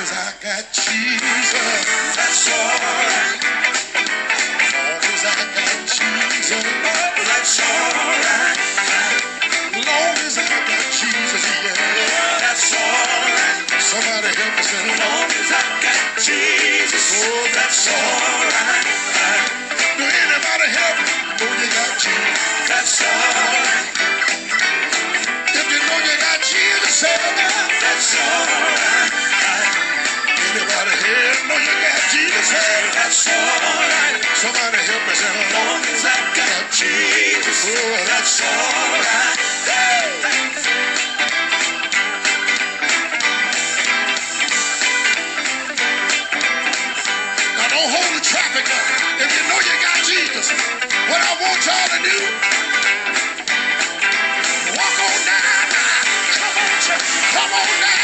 as I got Jesus, that's alright. As I got Jesus, that's alright. Long as I got Jesus, yeah, that's alright. Somebody help say, long as I got Jesus, oh, that's alright. That's alright. Somebody help me long as I got Jesus, oh, that's alright. Now don't hold the traffic up. If you know you got Jesus, what I want y'all to do, walk on down. Come on. Come on down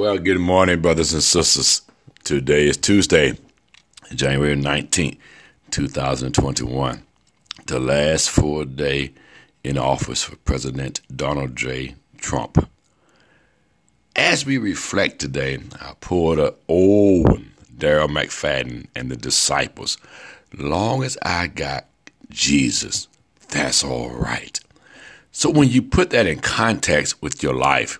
Well, good morning, brothers and sisters. Today is Tuesday, January 19th, 2021, the last full day in office for President Donald J. Trump. As we reflect today, I pulled a old Daryl McFadden and the disciples. Long as I got Jesus, that's all right. So when you put that in context with your life,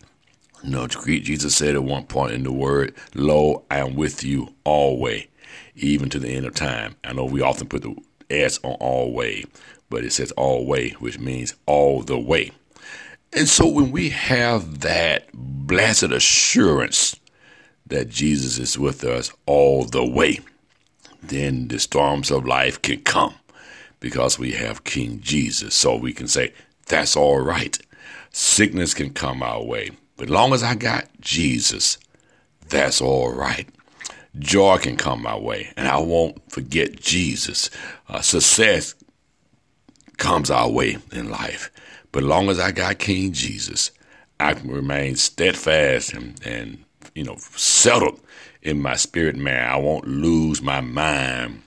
know, Jesus said at one point in the word, Lo, I am with you always, even to the end of time. I know we often put the S on always, but it says always, which means all the way. And so when we have that blessed assurance that Jesus is with us all the way, then the storms of life can come because we have King Jesus. So we can say, that's all right. Sickness can come our way. But long as I got Jesus, that's all right. Joy can come my way, and I won't forget Jesus. Uh, success comes our way in life. But long as I got King Jesus, I can remain steadfast and, and you know settled in my spirit, man. I won't lose my mind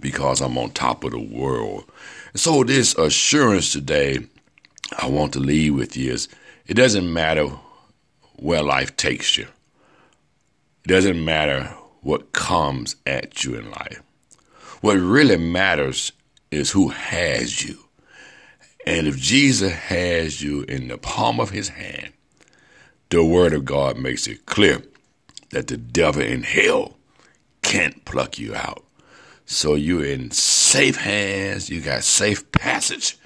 because I'm on top of the world. So this assurance today I want to leave with you is it doesn't matter where life takes you. It doesn't matter what comes at you in life. What really matters is who has you. And if Jesus has you in the palm of his hand, the word of God makes it clear that the devil in hell can't pluck you out. So you're in safe hands, you got safe passage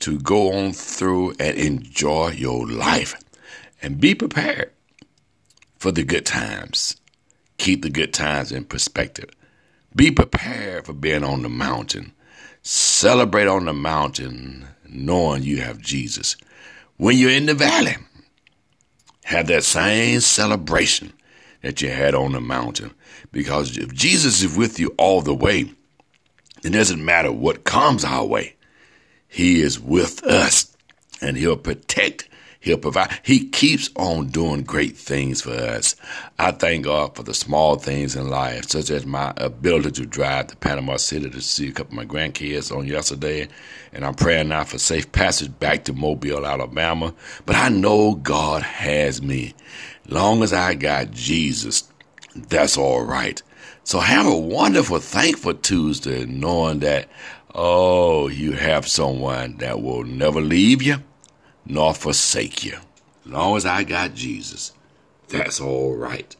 to go on through and enjoy your life. And be prepared for the good times. Keep the good times in perspective. Be prepared for being on the mountain. Celebrate on the mountain knowing you have Jesus. When you're in the valley, have that same celebration that you had on the mountain. Because if Jesus is with you all the way, it doesn't matter what comes our way. He is with us and he'll protect, he'll provide. He keeps on doing great things for us. I thank God for the small things in life, such as my ability to drive to Panama City to see a couple of my grandkids on yesterday. And I'm praying now for safe passage back to Mobile, Alabama. But I know God has me. Long as I got Jesus, that's all right. So have a wonderful, thankful Tuesday, knowing that, oh, you have someone that will never leave you nor forsake you. Long as I got Jesus, that's all right.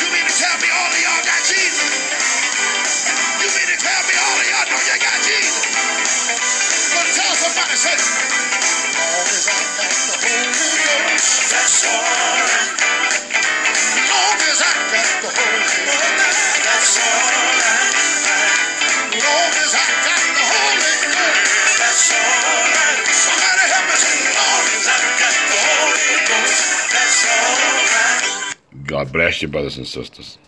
You mean to God bless you, brothers and sisters.